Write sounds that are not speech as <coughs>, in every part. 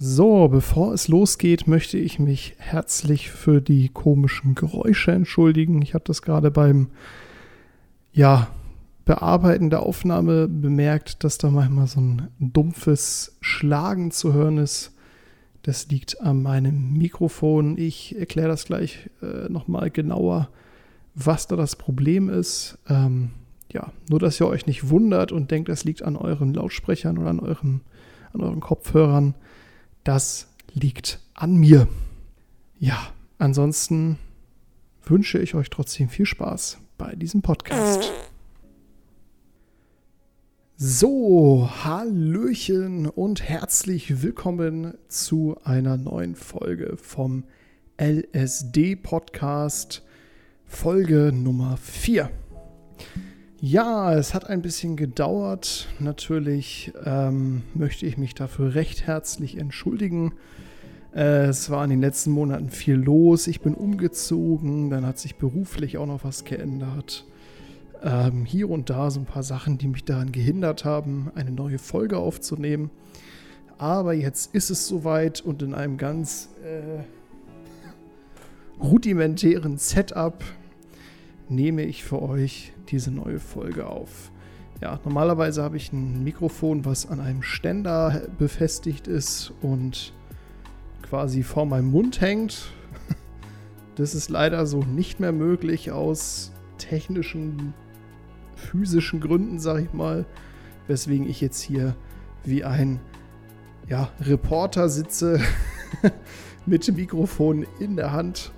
So, bevor es losgeht, möchte ich mich herzlich für die komischen Geräusche entschuldigen. Ich habe das gerade beim ja, Bearbeiten der Aufnahme bemerkt, dass da manchmal so ein dumpfes Schlagen zu hören ist. Das liegt an meinem Mikrofon. Ich erkläre das gleich äh, nochmal genauer, was da das Problem ist. Ähm, ja, nur dass ihr euch nicht wundert und denkt, das liegt an euren Lautsprechern oder an euren, an euren Kopfhörern das liegt an mir. Ja, ansonsten wünsche ich euch trotzdem viel Spaß bei diesem Podcast. So, Hallöchen und herzlich willkommen zu einer neuen Folge vom LSD Podcast, Folge Nummer 4. Ja, es hat ein bisschen gedauert. Natürlich ähm, möchte ich mich dafür recht herzlich entschuldigen. Äh, es war in den letzten Monaten viel los. Ich bin umgezogen, dann hat sich beruflich auch noch was geändert. Ähm, hier und da so ein paar Sachen, die mich daran gehindert haben, eine neue Folge aufzunehmen. Aber jetzt ist es soweit und in einem ganz äh, rudimentären Setup nehme ich für euch diese neue Folge auf. Ja, normalerweise habe ich ein Mikrofon, was an einem Ständer befestigt ist und quasi vor meinem Mund hängt. <laughs> Das ist leider so nicht mehr möglich aus technischen, physischen Gründen, sag ich mal, weswegen ich jetzt hier wie ein ja, Reporter sitze <laughs> mit dem Mikrofon in der Hand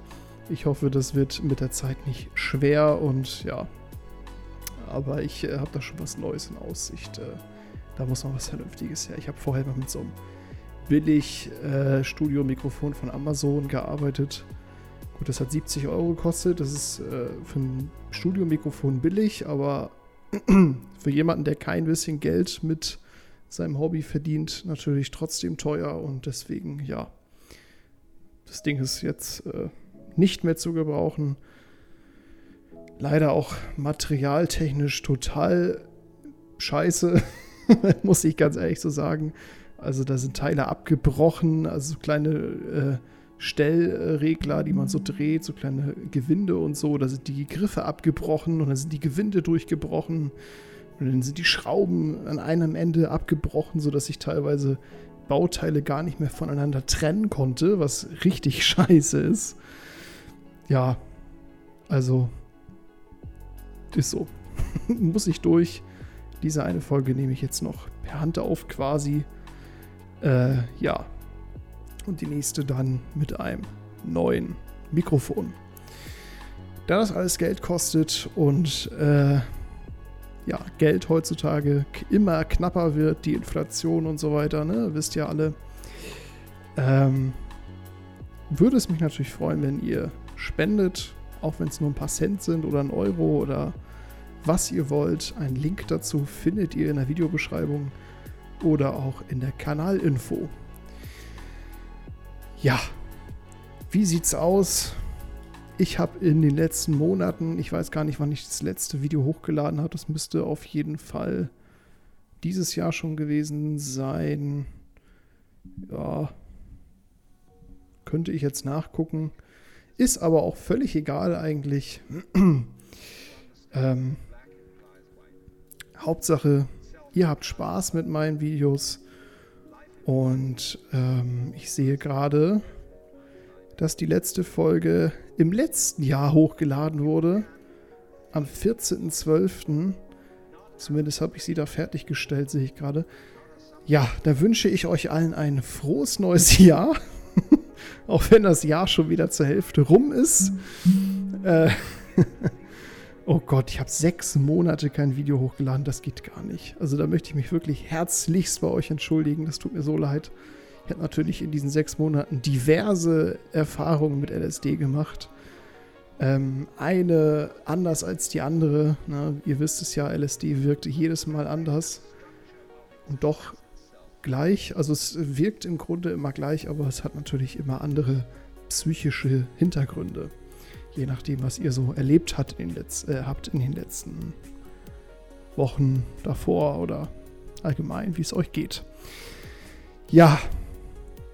ich hoffe, das wird mit der Zeit nicht schwer und ja. Aber ich äh, habe da schon was Neues in Aussicht. Äh, da muss noch was Vernünftiges her. Ich habe vorher mal mit so einem billig äh, Studio-Mikrofon von Amazon gearbeitet. Gut, das hat 70 Euro gekostet. Das ist äh, für ein Studiomikrofon billig, aber <clears throat> für jemanden, der kein bisschen Geld mit seinem Hobby verdient, natürlich trotzdem teuer und deswegen, ja. Das Ding ist jetzt äh, nicht mehr zu gebrauchen. Leider auch materialtechnisch total scheiße, <laughs> muss ich ganz ehrlich so sagen. Also da sind Teile abgebrochen, also kleine äh, Stellregler, die man so dreht, so kleine Gewinde und so. Da sind die Griffe abgebrochen und dann sind die Gewinde durchgebrochen. Und dann sind die Schrauben an einem Ende abgebrochen, sodass ich teilweise Bauteile gar nicht mehr voneinander trennen konnte, was richtig <laughs> scheiße ist ja, also ist so. <laughs> Muss ich durch. Diese eine Folge nehme ich jetzt noch per Hand auf quasi. Äh, ja. Und die nächste dann mit einem neuen Mikrofon. Da das alles Geld kostet und äh, ja, Geld heutzutage immer knapper wird, die Inflation und so weiter, ne, wisst ihr alle, ähm, würde es mich natürlich freuen, wenn ihr spendet, auch wenn es nur ein paar Cent sind oder ein Euro oder was ihr wollt. Einen Link dazu findet ihr in der Videobeschreibung oder auch in der Kanalinfo. Ja, wie sieht's aus? Ich habe in den letzten Monaten, ich weiß gar nicht, wann ich das letzte Video hochgeladen habe, das müsste auf jeden Fall dieses Jahr schon gewesen sein. Ja, könnte ich jetzt nachgucken. Ist aber auch völlig egal eigentlich. <clears throat> ähm, Hauptsache, ihr habt Spaß mit meinen Videos. Und ähm, ich sehe gerade, dass die letzte Folge im letzten Jahr hochgeladen wurde. Am 14.12. Zumindest habe ich sie da fertiggestellt, sehe ich gerade. Ja, da wünsche ich euch allen ein frohes neues <laughs> Jahr. <laughs> Auch wenn das Jahr schon wieder zur Hälfte rum ist. Äh, <laughs> oh Gott, ich habe sechs Monate kein Video hochgeladen. Das geht gar nicht. Also da möchte ich mich wirklich herzlichst bei euch entschuldigen. Das tut mir so leid. Ich habe natürlich in diesen sechs Monaten diverse Erfahrungen mit LSD gemacht. Ähm, eine anders als die andere. Ne? Ihr wisst es ja, LSD wirkte jedes Mal anders. Und doch gleich. Also es wirkt im Grunde immer gleich, aber es hat natürlich immer andere psychische Hintergründe. Je nachdem, was ihr so erlebt habt in, Letz-, äh, habt in den letzten Wochen davor oder allgemein, wie es euch geht. Ja,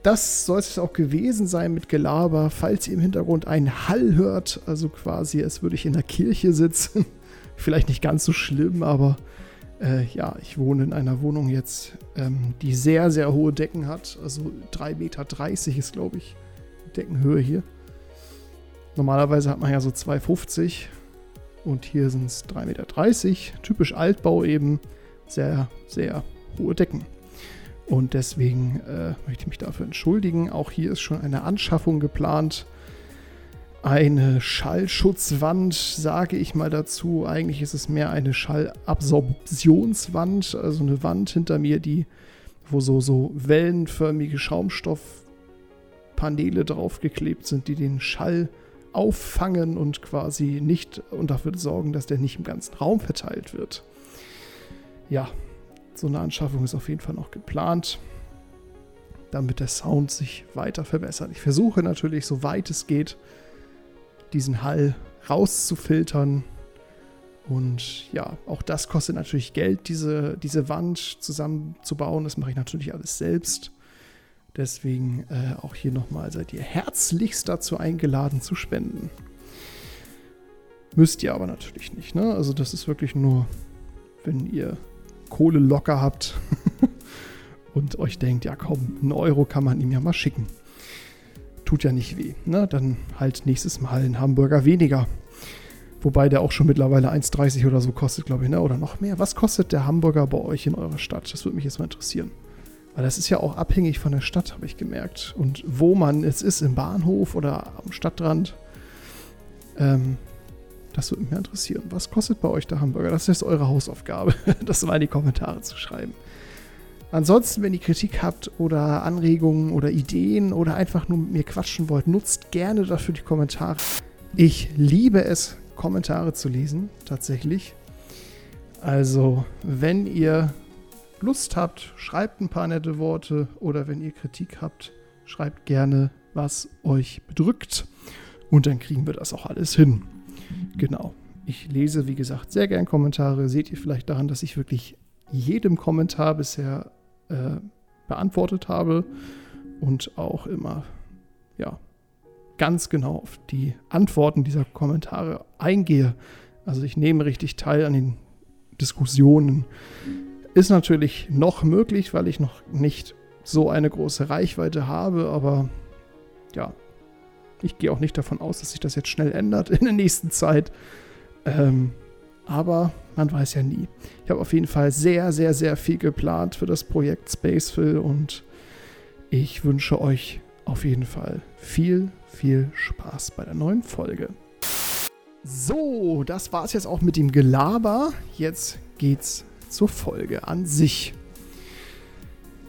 das soll es auch gewesen sein mit Gelaber. Falls ihr im Hintergrund einen Hall hört, also quasi, als würde ich in der Kirche sitzen. <laughs> Vielleicht nicht ganz so schlimm, aber äh, ja, ich wohne in einer Wohnung jetzt, ähm, die sehr, sehr hohe Decken hat. Also 3,30 Meter ist, glaube ich, die Deckenhöhe hier. Normalerweise hat man ja so 2,50 und hier sind es 3,30 Meter. Typisch Altbau eben. Sehr, sehr hohe Decken. Und deswegen äh, möchte ich mich dafür entschuldigen. Auch hier ist schon eine Anschaffung geplant. Eine Schallschutzwand, sage ich mal dazu. Eigentlich ist es mehr eine Schallabsorptionswand, also eine Wand hinter mir, die, wo so, so wellenförmige Schaumstoffpaneele draufgeklebt sind, die den Schall auffangen und quasi nicht und dafür sorgen, dass der nicht im ganzen Raum verteilt wird. Ja, so eine Anschaffung ist auf jeden Fall noch geplant, damit der Sound sich weiter verbessert. Ich versuche natürlich, soweit es geht, diesen Hall rauszufiltern. Und ja, auch das kostet natürlich Geld, diese, diese Wand zusammenzubauen. Das mache ich natürlich alles selbst. Deswegen äh, auch hier nochmal seid ihr herzlichst dazu eingeladen zu spenden. Müsst ihr aber natürlich nicht. Ne? Also das ist wirklich nur, wenn ihr Kohle locker habt <laughs> und euch denkt, ja komm, einen Euro kann man ihm ja mal schicken. Tut ja nicht weh. Ne? Dann halt nächstes Mal einen Hamburger weniger. Wobei der auch schon mittlerweile 1,30 oder so kostet, glaube ich, ne? oder noch mehr. Was kostet der Hamburger bei euch in eurer Stadt? Das würde mich jetzt mal interessieren. Weil das ist ja auch abhängig von der Stadt, habe ich gemerkt. Und wo man jetzt ist, im Bahnhof oder am Stadtrand. Ähm, das würde mich interessieren. Was kostet bei euch der Hamburger? Das ist eure Hausaufgabe, <laughs> das mal in die Kommentare zu schreiben. Ansonsten, wenn ihr Kritik habt oder Anregungen oder Ideen oder einfach nur mit mir quatschen wollt, nutzt gerne dafür die Kommentare. Ich liebe es, Kommentare zu lesen, tatsächlich. Also, wenn ihr Lust habt, schreibt ein paar nette Worte oder wenn ihr Kritik habt, schreibt gerne, was euch bedrückt. Und dann kriegen wir das auch alles hin. Genau. Ich lese, wie gesagt, sehr gern Kommentare. Seht ihr vielleicht daran, dass ich wirklich jedem Kommentar bisher äh, beantwortet habe und auch immer, ja, ganz genau auf die Antworten dieser Kommentare eingehe. Also ich nehme richtig teil an den Diskussionen. Ist natürlich noch möglich, weil ich noch nicht so eine große Reichweite habe, aber ja, ich gehe auch nicht davon aus, dass sich das jetzt schnell ändert in der nächsten Zeit. Ähm, aber man weiß ja nie. Ich habe auf jeden Fall sehr, sehr, sehr viel geplant für das Projekt Spaceville und ich wünsche euch auf jeden Fall viel, viel Spaß bei der neuen Folge. So, das war es jetzt auch mit dem Gelaber. Jetzt geht's zur Folge an sich.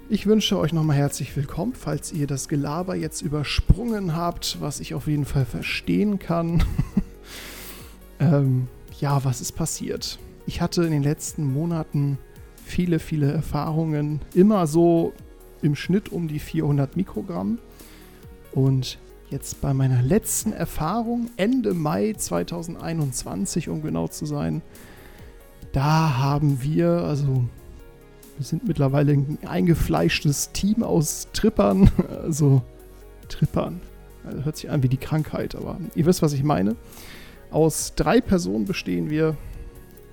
Ich wünsche euch nochmal herzlich willkommen, falls ihr das Gelaber jetzt übersprungen habt, was ich auf jeden Fall verstehen kann. <laughs> ähm, ja, was ist passiert? Ich hatte in den letzten Monaten viele, viele Erfahrungen, immer so im Schnitt um die 400 Mikrogramm. Und jetzt bei meiner letzten Erfahrung, Ende Mai 2021, um genau zu sein, da haben wir, also wir sind mittlerweile ein eingefleischtes Team aus Trippern. <laughs> Also Trippern. Also hört sich an wie die Krankheit, aber ihr wisst, was ich meine. Aus drei Personen bestehen wir.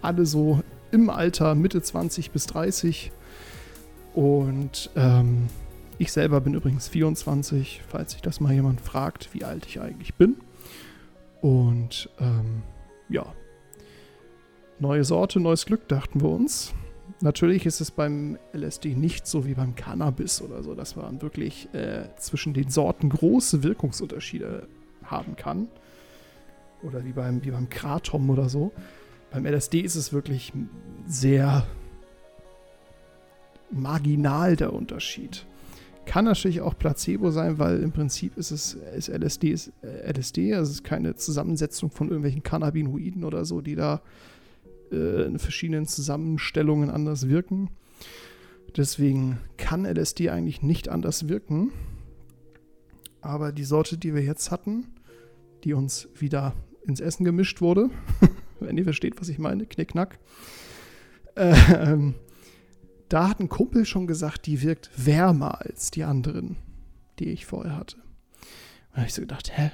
Alle so im Alter Mitte 20 bis 30. Und ähm, ich selber bin übrigens 24, falls sich das mal jemand fragt, wie alt ich eigentlich bin. Und ähm, ja, neue Sorte, neues Glück, dachten wir uns. Natürlich ist es beim LSD nicht so wie beim Cannabis oder so, dass man wirklich äh, zwischen den Sorten große Wirkungsunterschiede haben kann. Oder wie beim, wie beim Kratom oder so. Beim LSD ist es wirklich sehr marginal der Unterschied. Kann natürlich auch Placebo sein, weil im Prinzip ist es ist LSD ist äh, LSD, also es ist keine Zusammensetzung von irgendwelchen Cannabinoiden oder so, die da äh, in verschiedenen Zusammenstellungen anders wirken. Deswegen kann LSD eigentlich nicht anders wirken. Aber die Sorte, die wir jetzt hatten, die uns wieder ins Essen gemischt wurde, <laughs> wenn ihr versteht, was ich meine, Knickknack, äh, da hat ein Kumpel schon gesagt, die wirkt wärmer als die anderen. die ich vorher hatte. Da habe ich so gedacht, hä?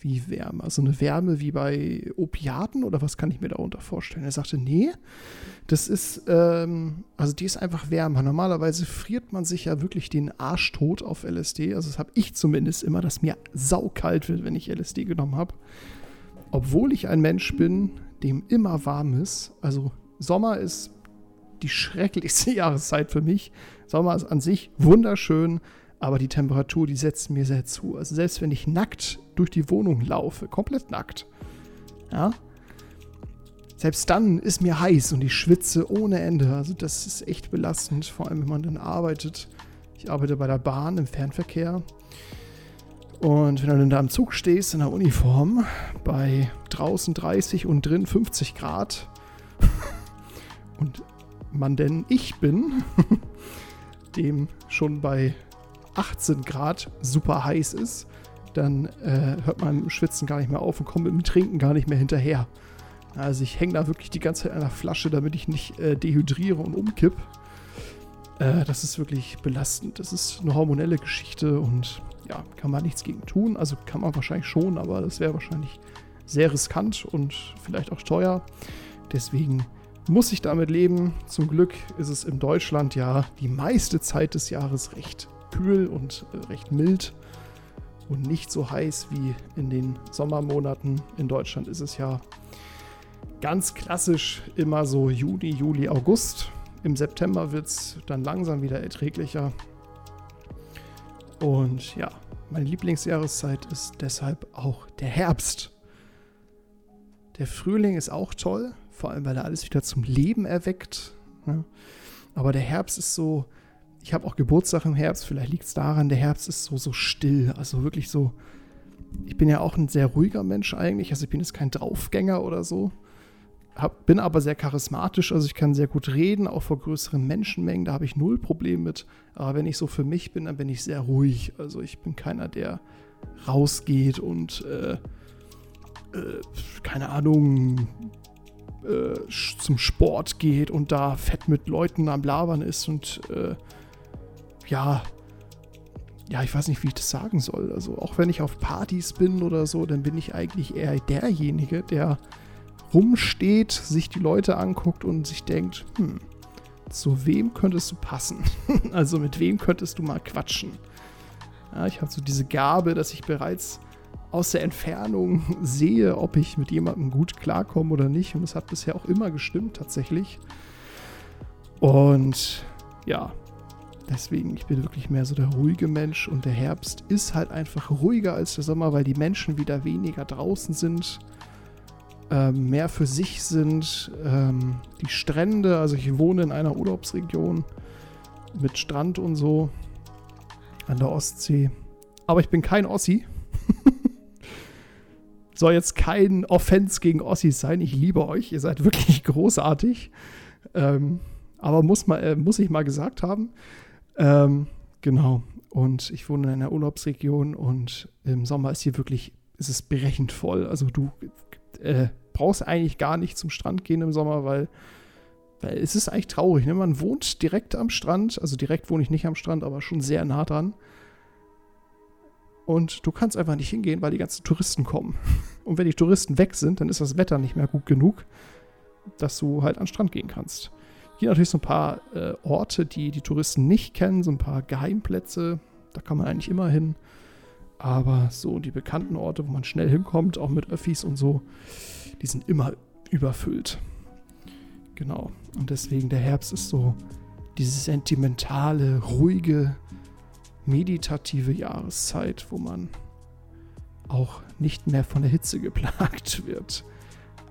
Wie Wärme? Also eine Wärme wie bei Opiaten oder was kann ich mir darunter vorstellen? Er sagte, nee, das ist, ähm, also die ist einfach wärmer. Normalerweise friert man sich ja wirklich den Arsch tot auf LSD. Also das habe ich zumindest immer, dass mir saukalt wird, wenn ich LSD genommen habe. Obwohl ich ein Mensch bin, dem immer warm ist. Also Sommer ist die schrecklichste <laughs> Jahreszeit für mich. Sommer ist an sich wunderschön, aber die Temperatur, die setzt mir sehr zu. Also selbst wenn ich nackt durch die Wohnung laufe, komplett nackt, ja, selbst dann ist mir heiß und ich schwitze ohne Ende. Also das ist echt belastend, vor allem wenn man dann arbeitet. Ich arbeite bei der Bahn im Fernverkehr. Und wenn du dann da im Zug stehst in der Uniform bei draußen 30 und drin 50 Grad <laughs> und man denn ich bin, <laughs> dem schon bei 18 Grad super heiß ist, dann äh, hört man im Schwitzen gar nicht mehr auf und kommt mit dem Trinken gar nicht mehr hinterher. Also ich hänge da wirklich die ganze Zeit an der Flasche, damit ich nicht äh, dehydriere und umkipp. Äh, das ist wirklich belastend. Das ist eine hormonelle Geschichte und ja, kann man nichts gegen tun. Also kann man wahrscheinlich schon, aber das wäre wahrscheinlich sehr riskant und vielleicht auch teuer. Deswegen muss ich damit leben. Zum Glück ist es in Deutschland ja die meiste Zeit des Jahres recht kühl und äh, recht mild und nicht so heiß wie in den Sommermonaten. In Deutschland ist es ja ganz klassisch immer so Juni, Juli, August. Im September wird es dann langsam wieder erträglicher. Und ja, meine Lieblingsjahreszeit ist deshalb auch der Herbst. Der Frühling ist auch toll, vor allem weil er alles wieder zum Leben erweckt. Ne? Aber der Herbst ist so, ich habe auch Geburtstag im Herbst, vielleicht liegt es daran, der Herbst ist so, so still, also wirklich so, ich bin ja auch ein sehr ruhiger Mensch eigentlich, also ich bin jetzt kein Draufgänger oder so, hab, bin aber sehr charismatisch, also ich kann sehr gut reden, auch vor größeren Menschenmengen, da habe ich null Problem mit, aber wenn ich so für mich bin, dann bin ich sehr ruhig, also ich bin keiner, der rausgeht und, äh, äh, keine Ahnung, äh, zum Sport geht und da fett mit Leuten am Labern ist und äh, ja, ja, ich weiß nicht, wie ich das sagen soll. Also auch wenn ich auf Partys bin oder so, dann bin ich eigentlich eher derjenige, der rumsteht, sich die Leute anguckt und sich denkt, hm, zu wem könntest du passen? <laughs> also mit wem könntest du mal quatschen? Ja, ich habe so diese Gabe, dass ich bereits aus der Entfernung <laughs> sehe, ob ich mit jemandem gut klarkomme oder nicht. Und das hat bisher auch immer gestimmt, tatsächlich. Und ja, deswegen, ich bin wirklich mehr so der ruhige Mensch. Und der Herbst ist halt einfach ruhiger als der Sommer, weil die Menschen wieder weniger draußen sind. Ähm, mehr für sich sind. Ähm, die Strände, also ich wohne in einer Urlaubsregion mit Strand und so an der Ostsee. Aber ich bin kein Ossi. <laughs> Soll jetzt kein Offense gegen Ossis sein. Ich liebe euch. Ihr seid wirklich <laughs> großartig. Ähm, aber muss, mal, äh, muss ich mal gesagt haben. Ähm, genau. Und ich wohne in einer Urlaubsregion und im Sommer ist hier wirklich, ist es berechend voll. Also du äh, brauchst eigentlich gar nicht zum Strand gehen im Sommer, weil, weil es ist eigentlich traurig. Ne? Man wohnt direkt am Strand. Also direkt wohne ich nicht am Strand, aber schon sehr nah dran. Und du kannst einfach nicht hingehen, weil die ganzen Touristen kommen. <laughs> Und wenn die Touristen weg sind, dann ist das Wetter nicht mehr gut genug, dass du halt an den Strand gehen kannst. Hier natürlich so ein paar äh, Orte, die die Touristen nicht kennen, so ein paar Geheimplätze. Da kann man eigentlich immer hin. Aber so die bekannten Orte, wo man schnell hinkommt, auch mit Öffis und so, die sind immer überfüllt. Genau. Und deswegen der Herbst ist so diese sentimentale, ruhige, meditative Jahreszeit, wo man auch nicht mehr von der Hitze geplagt <laughs> wird.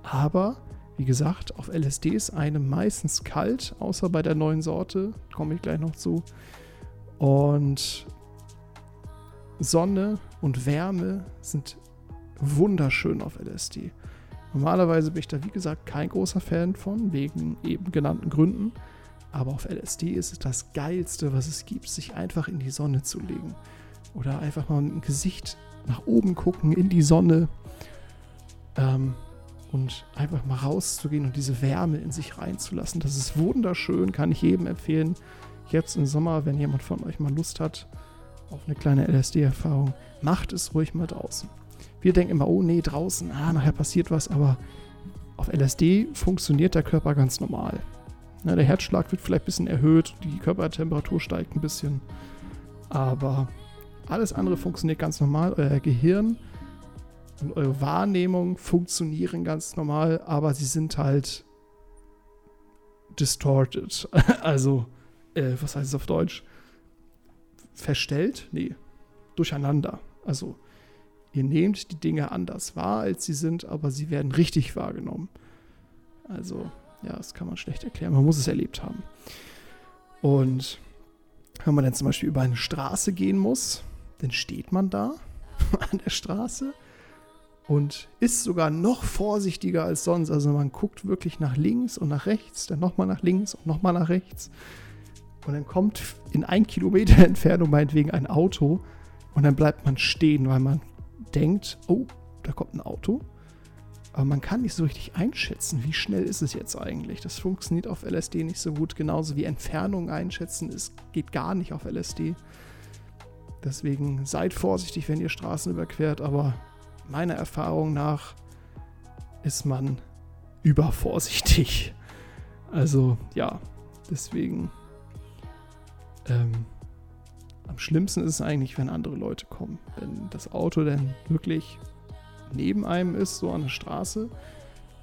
Aber, wie gesagt, auf LSD ist einem meistens kalt, außer bei der neuen Sorte, komme ich gleich noch zu. Und Sonne und Wärme sind wunderschön auf LSD. Normalerweise bin ich da, wie gesagt, kein großer Fan von, wegen eben genannten Gründen. Aber auf LSD ist es das Geilste, was es gibt, sich einfach in die Sonne zu legen. Oder einfach mal mit dem Gesicht nach oben gucken, in die Sonne. Ähm, und einfach mal rauszugehen und diese Wärme in sich reinzulassen. Das ist wunderschön, kann ich jedem empfehlen. Jetzt im Sommer, wenn jemand von euch mal Lust hat, auf eine kleine LSD-Erfahrung, macht es ruhig mal draußen. Wir denken immer, oh nee, draußen, ah, nachher passiert was, aber auf LSD funktioniert der Körper ganz normal. Na, der Herzschlag wird vielleicht ein bisschen erhöht, die Körpertemperatur steigt ein bisschen, aber alles andere funktioniert ganz normal. Euer Gehirn und eure Wahrnehmung funktionieren ganz normal, aber sie sind halt distorted. <laughs> Also, äh, was heißt es auf Deutsch? Verstellt? Nee, durcheinander. Also, ihr nehmt die Dinge anders wahr, als sie sind, aber sie werden richtig wahrgenommen. Also, ja, das kann man schlecht erklären. Man muss es erlebt haben. Und wenn man dann zum Beispiel über eine Straße gehen muss, dann steht man da <laughs> an der Straße und ist sogar noch vorsichtiger als sonst. Also man guckt wirklich nach links und nach rechts, dann nochmal nach links und nochmal nach rechts. Und dann kommt in ein Kilometer <laughs> Entfernung meinetwegen ein Auto und dann bleibt man stehen, weil man denkt, oh, da kommt ein Auto. Aber man kann nicht so richtig einschätzen, wie schnell ist es jetzt eigentlich. Das funktioniert auf LSD nicht so gut. Genauso wie Entfernung einschätzen, es geht gar nicht auf LSD. Deswegen seid vorsichtig, wenn ihr Straßen überquert, aber meiner Erfahrung nach ist man übervorsichtig. Also ja, deswegen ähm, am schlimmsten ist es eigentlich, wenn andere Leute kommen. Wenn das Auto dann wirklich neben einem ist, so an der Straße.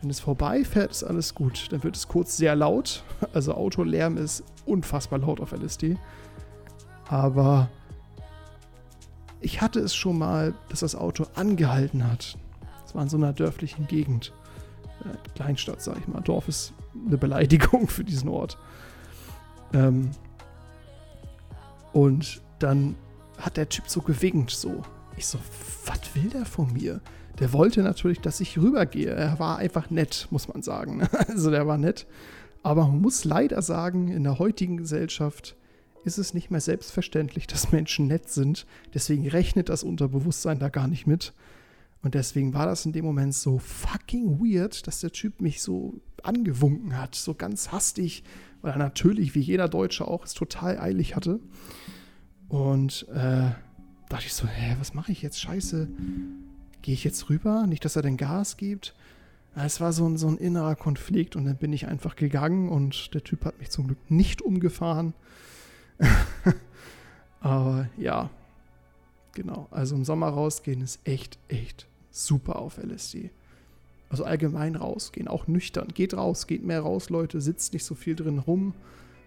Wenn es vorbeifährt, ist alles gut. Dann wird es kurz sehr laut. <laughs> Also Autolärm ist unfassbar laut auf LSD. Aber ich hatte es schon mal, dass das Auto angehalten hat. Das war in so einer dörflichen Gegend. Kleinstadt, sag ich mal. Dorf ist eine Beleidigung <laughs> für diesen Ort. Ähm, und dann hat der Typ so gewinkt, so. Ich so, was will der von mir? Der wollte natürlich, dass ich rübergehe. Er war einfach nett, muss man sagen. <laughs> Also der war nett. Aber man muss leider sagen, in der heutigen Gesellschaft ist es nicht mehr selbstverständlich, dass Menschen nett sind. Deswegen rechnet das Unterbewusstsein da gar nicht mit. Und deswegen war das in dem Moment so fucking weird, dass der Typ mich so angewunken hat, so ganz hastig, weil er natürlich, wie jeder Deutsche auch, es total eilig hatte. Und äh, dachte ich so, hä, was mache ich jetzt? Scheiße, gehe ich jetzt rüber? Nicht, dass er den Gas gibt. Es war so ein, so ein innerer Konflikt und dann bin ich einfach gegangen und der Typ hat mich zum Glück nicht umgefahren. <laughs> Aber ja, genau. Also im Sommer rausgehen ist echt, echt super auf LSD. Also allgemein rausgehen, auch nüchtern. Geht raus, geht mehr raus, Leute. Sitzt nicht so viel drin rum.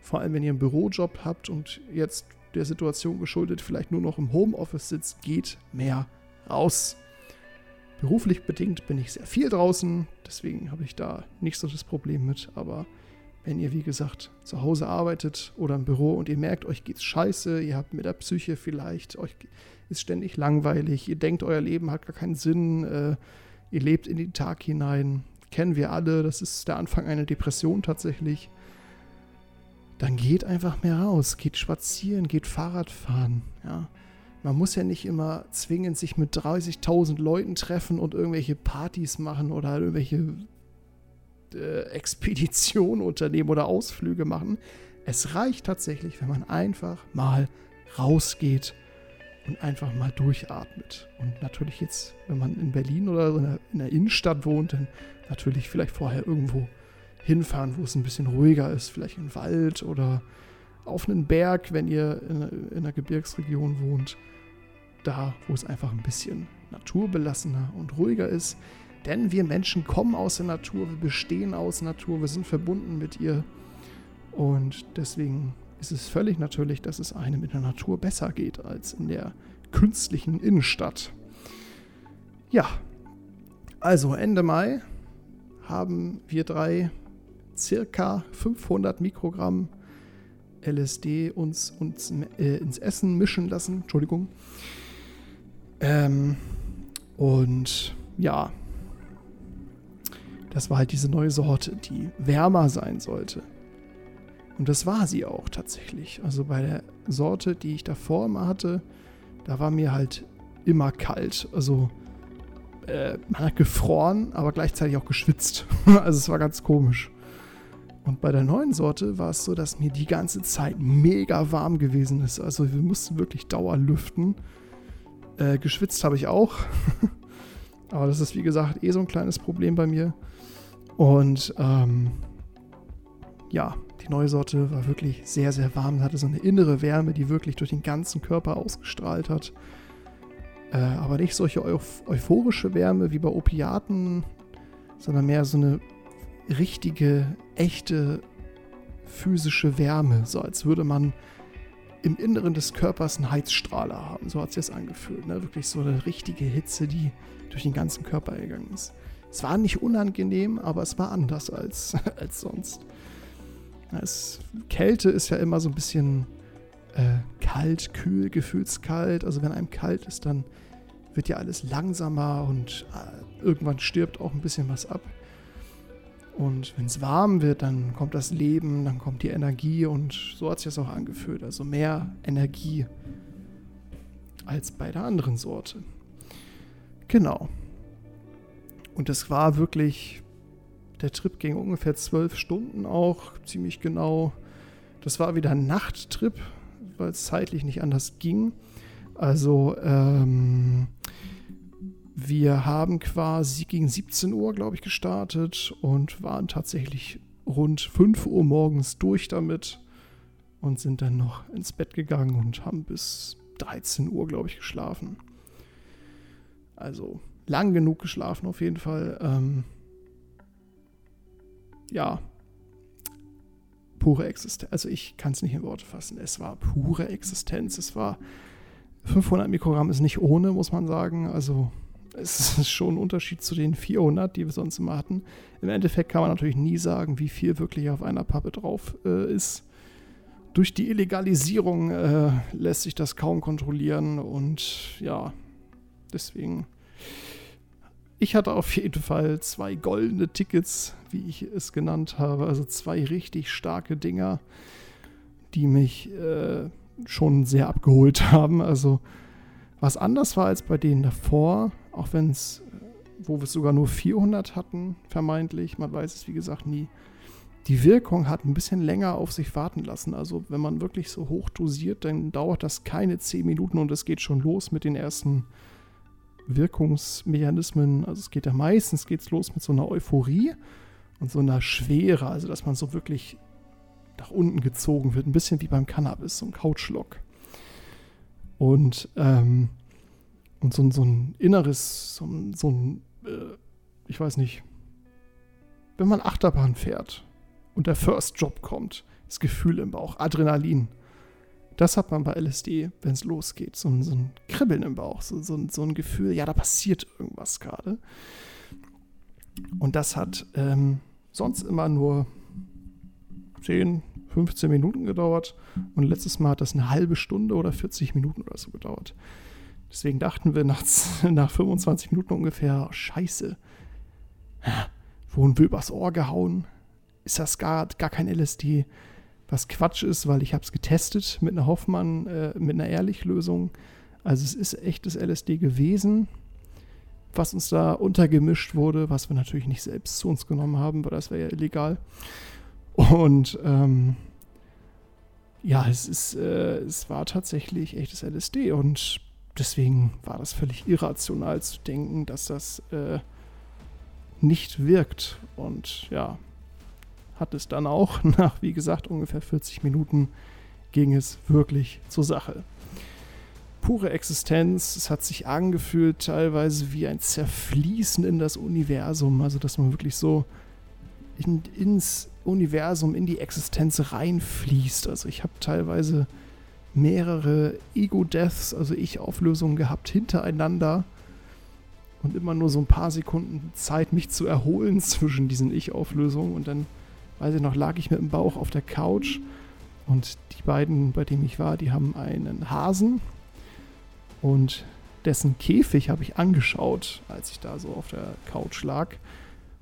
Vor allem, wenn ihr einen Bürojob habt und jetzt der Situation geschuldet vielleicht nur noch im Homeoffice sitzt, geht mehr raus. Beruflich bedingt bin ich sehr viel draußen, deswegen habe ich da nicht so das Problem mit, aber wenn ihr, wie gesagt, zu Hause arbeitet oder im Büro und ihr merkt, euch geht's scheiße, ihr habt mit der Psyche vielleicht, euch ist ständig langweilig, ihr denkt, euer Leben hat gar keinen Sinn, äh, ihr lebt in den Tag hinein, kennen wir alle, das ist der Anfang einer Depression tatsächlich, dann geht einfach mehr raus, geht spazieren, geht Fahrrad fahren, ja. Man muss ja nicht immer zwingend sich mit 30.000 Leuten treffen und irgendwelche Partys machen oder irgendwelche äh, Expedition unternehmen oder Ausflüge machen. Es reicht tatsächlich, wenn man einfach mal rausgeht und einfach mal durchatmet. Und natürlich jetzt, wenn man in Berlin oder in der, in der Innenstadt wohnt, dann natürlich vielleicht vorher irgendwo hinfahren, wo es ein bisschen ruhiger ist. Vielleicht im Wald oder auf einen Berg, wenn ihr in einer Gebirgsregion wohnt. Da, wo es einfach ein bisschen naturbelassener und ruhiger ist. Denn wir Menschen kommen aus der Natur, wir bestehen aus Natur, wir sind verbunden mit ihr. Und deswegen ist es völlig natürlich, dass es einem in der Natur besser geht als in der künstlichen Innenstadt. Ja, also Ende Mai haben wir drei circa 500 Mikrogramm LSD uns, uns äh, ins Essen mischen lassen. Entschuldigung. Ähm, und ja, das war halt diese neue Sorte, die wärmer sein sollte. Und das war sie auch tatsächlich. Also bei der Sorte, die ich davor mal hatte, da war mir halt immer kalt. Also äh, man hat gefroren, aber gleichzeitig auch geschwitzt. <laughs> also es war ganz komisch. Und bei der neuen Sorte war es so, dass mir die ganze Zeit mega warm gewesen ist. Also wir mussten wirklich Dauer lüften. Äh, geschwitzt habe ich auch. <laughs> Aber das ist wie gesagt eh so ein kleines Problem bei mir. Und ähm, ja, die neue Sorte war wirklich sehr, sehr warm. Hatte so eine innere Wärme, die wirklich durch den ganzen Körper ausgestrahlt hat. Äh, aber nicht solche euph euphorische Wärme wie bei Opiaten, sondern mehr so eine richtige, echte physische Wärme. So als würde man im Inneren des Körpers einen Heizstrahler haben. So hat sich das angefühlt. Ne? Wirklich so eine richtige Hitze, die durch den ganzen Körper gegangen ist. Es war nicht unangenehm, aber es war anders als, <laughs> als sonst. Es, Kälte ist ja immer so ein bisschen äh, kalt, kühl, gefühlskalt. Also wenn einem kalt ist, dann wird ja alles langsamer und äh, irgendwann stirbt auch ein bisschen was ab. Und wenn es warm wird, dann kommt das Leben, dann kommt die Energie und so hat sich das auch angefühlt. Also mehr Energie als bei der anderen Sorte. Genau. Und das war wirklich der Trip ging ungefähr zwölf Stunden auch, ziemlich genau. Das war wieder ein Nachttrip, weil es zeitlich nicht anders ging. Also ähm, wir haben quasi gegen 17 Uhr, glaube ich, gestartet und waren tatsächlich rund 5 Uhr morgens durch damit und sind dann noch ins Bett gegangen und haben bis 13 Uhr, glaube ich, geschlafen. Also lang genug geschlafen auf jeden Fall. Ähm, ja, pure Existenz. Also ich kann es nicht in Worte fassen. Es war pure Existenz. Es war 500 Mikrogramm ist nicht ohne, muss man sagen. Also es <laughs> ist schon ein Unterschied zu den 400, die wir sonst immer hatten. Im Endeffekt kann man natürlich nie sagen, wie viel wirklich auf einer Pappe drauf äh, ist. Durch die Illegalisierung äh, lässt sich das kaum kontrollieren und ja, deswegen ich hatte auf jeden Fall zwei goldene Tickets, wie ich es genannt habe. Also zwei richtig starke Dinger, die mich äh, schon sehr abgeholt <laughs> haben. Also was anders war als bei denen davor, auch wenn es, wo wir sogar nur 400 hatten, vermeintlich, man weiß es wie gesagt nie. Die Wirkung hat ein bisschen länger auf sich warten lassen. Also wenn man wirklich so hoch dosiert, dann dauert das keine 10 Minuten und es geht schon los mit den ersten Wirkungsmechanismen. Also es geht ja meistens geht's los mit so einer Euphorie und so einer Schwere, also dass man so wirklich nach unten gezogen wird, ein bisschen wie beim Cannabis, so ein Couchlock. Und, ähm, und so, so ein inneres, so, so ein, äh, ich weiß nicht, wenn man Achterbahn fährt und der First Job kommt, das Gefühl im Bauch, Adrenalin. Das hat man bei LSD, wenn es losgeht. So ein, so ein Kribbeln im Bauch, so, so, so ein Gefühl, ja, da passiert irgendwas gerade. Und das hat ähm, sonst immer nur 10, 15 Minuten gedauert. Und letztes Mal hat das eine halbe Stunde oder 40 Minuten oder so gedauert. Deswegen dachten wir <laughs> nach, nach 25 Minuten ungefähr, oh, scheiße, wurden wir übers Ohr gehauen? Ist das gar, gar kein LSD? Was Quatsch ist, weil ich habe es getestet mit einer Hoffmann, äh, mit einer Ehrlich-Lösung. Also es ist echtes LSD gewesen, was uns da untergemischt wurde, was wir natürlich nicht selbst zu uns genommen haben, weil das wäre ja illegal. Und ähm, ja, es ist, äh, es war tatsächlich echtes LSD und deswegen war das völlig irrational zu denken, dass das äh, nicht wirkt. Und ja, hat es dann auch. <laughs> Nach, wie gesagt, ungefähr 40 Minuten ging es wirklich zur Sache. Pure Existenz, es hat sich angefühlt teilweise wie ein Zerfließen in das Universum, also dass man wirklich so in, ins Universum, in die Existenz reinfließt. Also ich habe teilweise mehrere Ego-Deaths, also Ich-Auflösungen gehabt hintereinander und immer nur so ein paar Sekunden Zeit, mich zu erholen <laughs> zwischen diesen Ich-Auflösungen und dann weiß ich noch, lag ich mit dem Bauch auf der Couch und die beiden, bei denen ich war, die haben einen Hasen und dessen Käfig habe ich angeschaut, als ich da so auf der Couch lag.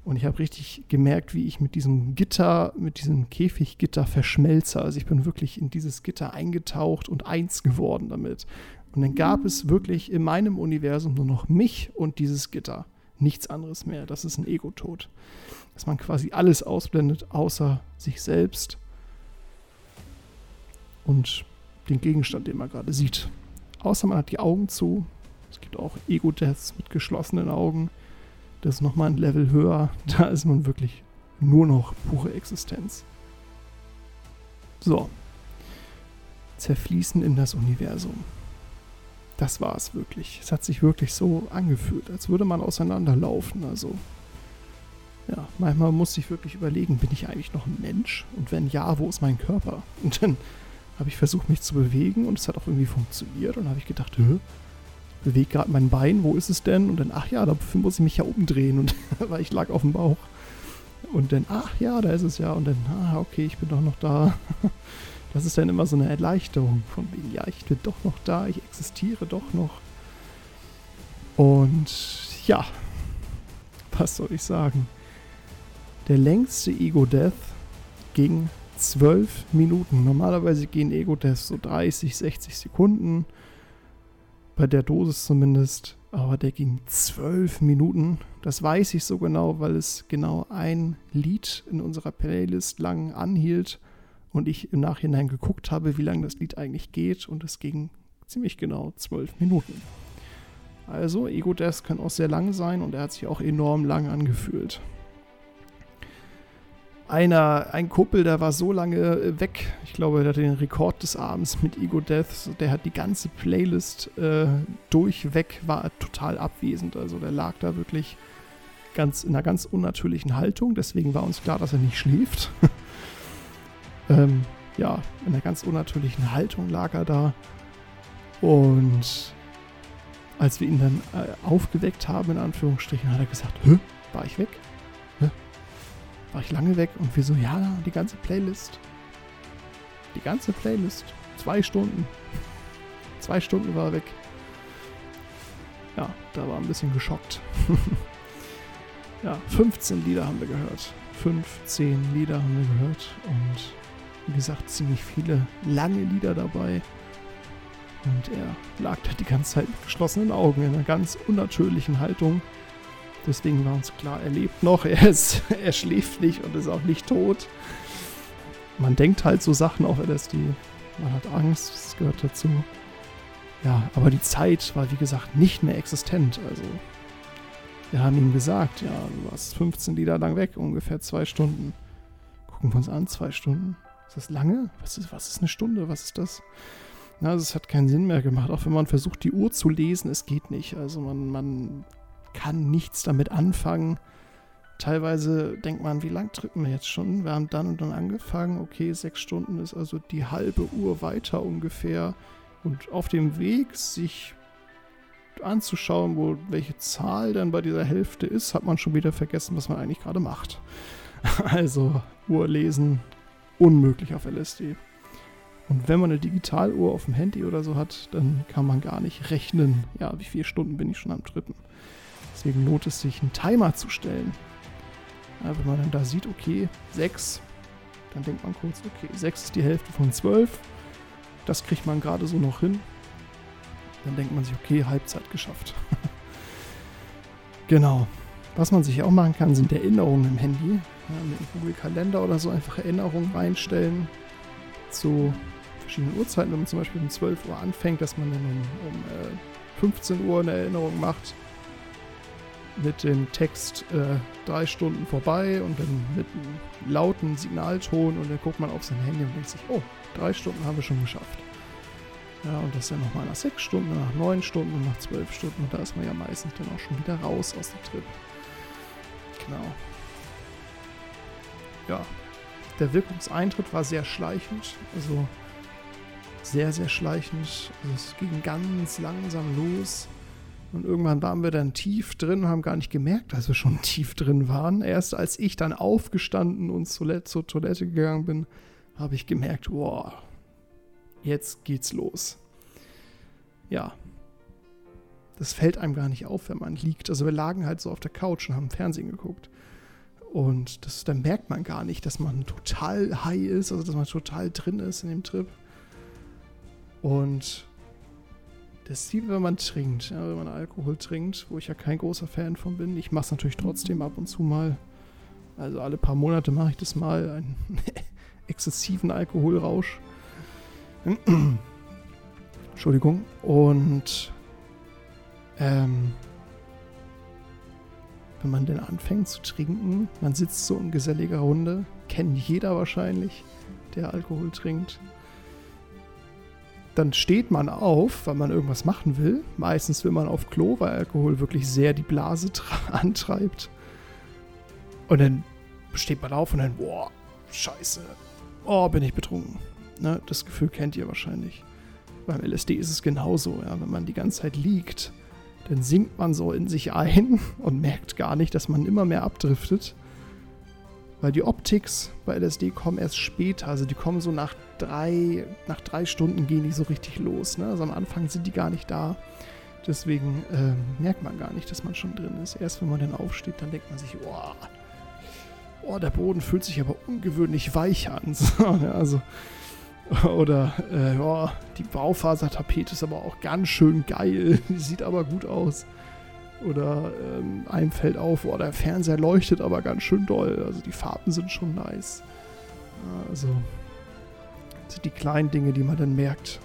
Und ich habe richtig gemerkt, wie ich mit diesem Gitter, mit diesem Käfiggitter verschmelze. Also ich bin wirklich in dieses Gitter eingetaucht und eins geworden damit. Und dann gab es wirklich in meinem Universum nur noch mich und dieses Gitter. Nichts anderes mehr. Das ist ein Ego-Tod. Dass man quasi alles ausblendet, außer sich selbst und den Gegenstand, den man gerade sieht. Außer man hat die Augen zu. Es gibt auch Ego-Deaths mit geschlossenen Augen. Das ist nochmal ein Level höher. <laughs> Da ist man wirklich nur noch pure Existenz. So. Zerfließen in das Universum. Das war es wirklich. Es hat sich wirklich so angefühlt, als würde man auseinanderlaufen. Also, ja, manchmal musste ich wirklich überlegen, bin ich eigentlich noch ein Mensch? Und wenn ja, wo ist mein Körper? <laughs> Und dann habe ich versucht, mich zu bewegen und es hat auch irgendwie funktioniert. Und habe ich gedacht, Hö, bewege gerade mein Bein, wo ist es denn? Und dann, ach ja, dafür muss ich mich ja umdrehen. Und <laughs> weil ich lag auf dem Bauch. Und dann, ach ja, da ist es ja. Und dann, ah, okay, ich bin doch noch da. <laughs> Das ist dann immer so eine Erleichterung von wegen, ja, ich bin doch noch da, ich existiere doch noch. Und ja, was soll ich sagen? Der längste Ego-Death ging zwölf Minuten. Normalerweise gehen Ego-Deaths so 30, 60 Sekunden. Bei der Dosis zumindest. Aber der ging zwölf Minuten. Das weiß ich so genau, weil es genau ein Lied in unserer Playlist lang anhielt und ich im Nachhinein geguckt habe, wie lange das Lied eigentlich geht und es ging ziemlich genau zwölf Minuten. Also, Ego Death kann auch sehr lang sein und er hat sich auch enorm lang angefühlt. Einer, ein Kuppel, der war so lange weg, ich glaube, der hatte den Rekord des Abends mit Ego Death, der hat die ganze Playlist äh, durchweg, war total abwesend. Also der lag da wirklich ganz in einer ganz unnatürlichen Haltung, deswegen war uns klar, dass er nicht schläft. <laughs> ähm, ja, in einer ganz unnatürlichen Haltung lag er da. Und als wir ihn dann äh, aufgeweckt haben, in Anführungsstrichen, hat er gesagt, Hä, war ich weg? Hä? War ich lange weg? Und wir so, ja, die ganze Playlist. Die ganze Playlist. Zwei Stunden. Zwei Stunden war er weg. Ja, da war ein bisschen geschockt. <laughs> ja, 15 Lieder haben wir gehört. 15 Lieder haben wir gehört. Und wie gesagt, ziemlich viele lange Lieder dabei. Und er lag da die ganze Zeit mit geschlossenen Augen in einer ganz unnatürlichen Haltung. Deswegen war uns klar, er lebt noch, er, ist, <laughs> er schläft nicht und ist auch nicht tot. Man denkt halt so Sachen auf LSD. Man hat Angst, das gehört dazu. Ja, aber die Zeit war wie gesagt nicht mehr existent. Also, wir haben ihm gesagt, ja, du warst 15 Lieder lang weg, ungefähr zwei Stunden. Gucken wir uns an, zwei Stunden. Ist das lange? Was ist, was ist eine Stunde? Was ist das? Na, also es hat keinen Sinn mehr gemacht. Auch wenn man versucht, die Uhr zu lesen, es geht nicht. Also man, man kann nichts damit anfangen. Teilweise denkt man, wie lang drücken wir jetzt schon? Wir haben dann und dann angefangen. Okay, sechs Stunden ist also die halbe Uhr weiter ungefähr. Und auf dem Weg, sich anzuschauen, wo welche Zahl dann bei dieser Hälfte ist, hat man schon wieder vergessen, was man eigentlich gerade macht. <laughs> Also Uhr lesen unmöglich auf LSD. Und wenn man eine Digitaluhr auf dem Handy oder so hat, dann kann man gar nicht rechnen, ja, wie viele Stunden bin ich schon am Trippen. Deswegen lohnt es sich, einen Timer zu stellen. Ja, wenn man dann da sieht, okay, 6, dann denkt man kurz, okay, 6 ist die Hälfte von 12. Das kriegt man gerade so noch hin. Dann denkt man sich, okay, Halbzeit geschafft. <laughs> genau. Was man sich auch machen kann, sind Erinnerungen im Handy. Ja, mit einem Google Kalender oder so einfach Erinnerungen reinstellen zu verschiedenen Uhrzeiten. Wenn man zum Beispiel um 12 Uhr anfängt, dass man dann um, um äh, 15 Uhr eine Erinnerung macht mit dem Text äh, drei Stunden vorbei und dann mit einem lauten Signalton und dann guckt man auf sein Handy und denkt sich, oh, drei Stunden haben wir schon geschafft. Ja, und das dann nochmal nach sechs Stunden, nach neun Stunden und nach zwölf Stunden und da ist man ja meistens dann auch schon wieder raus aus dem Trip. Genau. Ja, der Wirkungseintritt war sehr schleichend, also sehr, sehr schleichend. Also es ging ganz langsam los. Und irgendwann waren wir dann tief drin und haben gar nicht gemerkt, dass wir schon <laughs> tief drin waren. Erst als ich dann aufgestanden und zur Toilette gegangen bin, habe ich gemerkt, wow, jetzt geht's los. Ja. Das fällt einem gar nicht auf, wenn man liegt. Also wir lagen halt so auf der Couch und haben Fernsehen geguckt. Und das, dann merkt man gar nicht, dass man total high ist, also dass man total drin ist in dem Trip. Und das ist wie wenn man trinkt, ja, wenn man Alkohol trinkt, wo ich ja kein großer Fan von bin. Ich mache es natürlich trotzdem ab und zu mal. Also alle paar Monate mache ich das mal, einen <laughs> exzessiven Alkoholrausch. <clears throat> Entschuldigung. Und ähm, wenn man denn anfängt zu trinken, man sitzt so in geselliger Runde, kennt jeder wahrscheinlich, der Alkohol trinkt. Dann steht man auf, weil man irgendwas machen will. Meistens will man auf Klo, weil Alkohol wirklich sehr die Blase <laughs> antreibt. Und dann steht man auf und dann, boah, scheiße, oh, bin ich betrunken. Ne, das Gefühl kennt ihr wahrscheinlich. Beim LSD ist es genauso, ja, wenn man die ganze Zeit liegt, dann sinkt man so in sich ein <laughs> und merkt gar nicht, dass man immer mehr abdriftet. Weil die Optics bei LSD kommen erst später, also die kommen so nach drei, nach drei Stunden gehen die so richtig los. Ne? Also am Anfang sind die gar nicht da. Deswegen äh, merkt man gar nicht, dass man schon drin ist. Erst wenn man dann aufsteht, dann denkt man sich, oh, oh der Boden fühlt sich aber ungewöhnlich weich an. <laughs> also <laughs> Oder, äh, oh, die Baufasertapete ist aber auch ganz schön geil. <laughs> Die sieht aber gut aus. Oder ähm, einem fällt auf, oh, der Fernseher leuchtet aber ganz schön doll. Also die Farben sind schon nice. Also, sind die kleinen Dinge, die man dann merkt.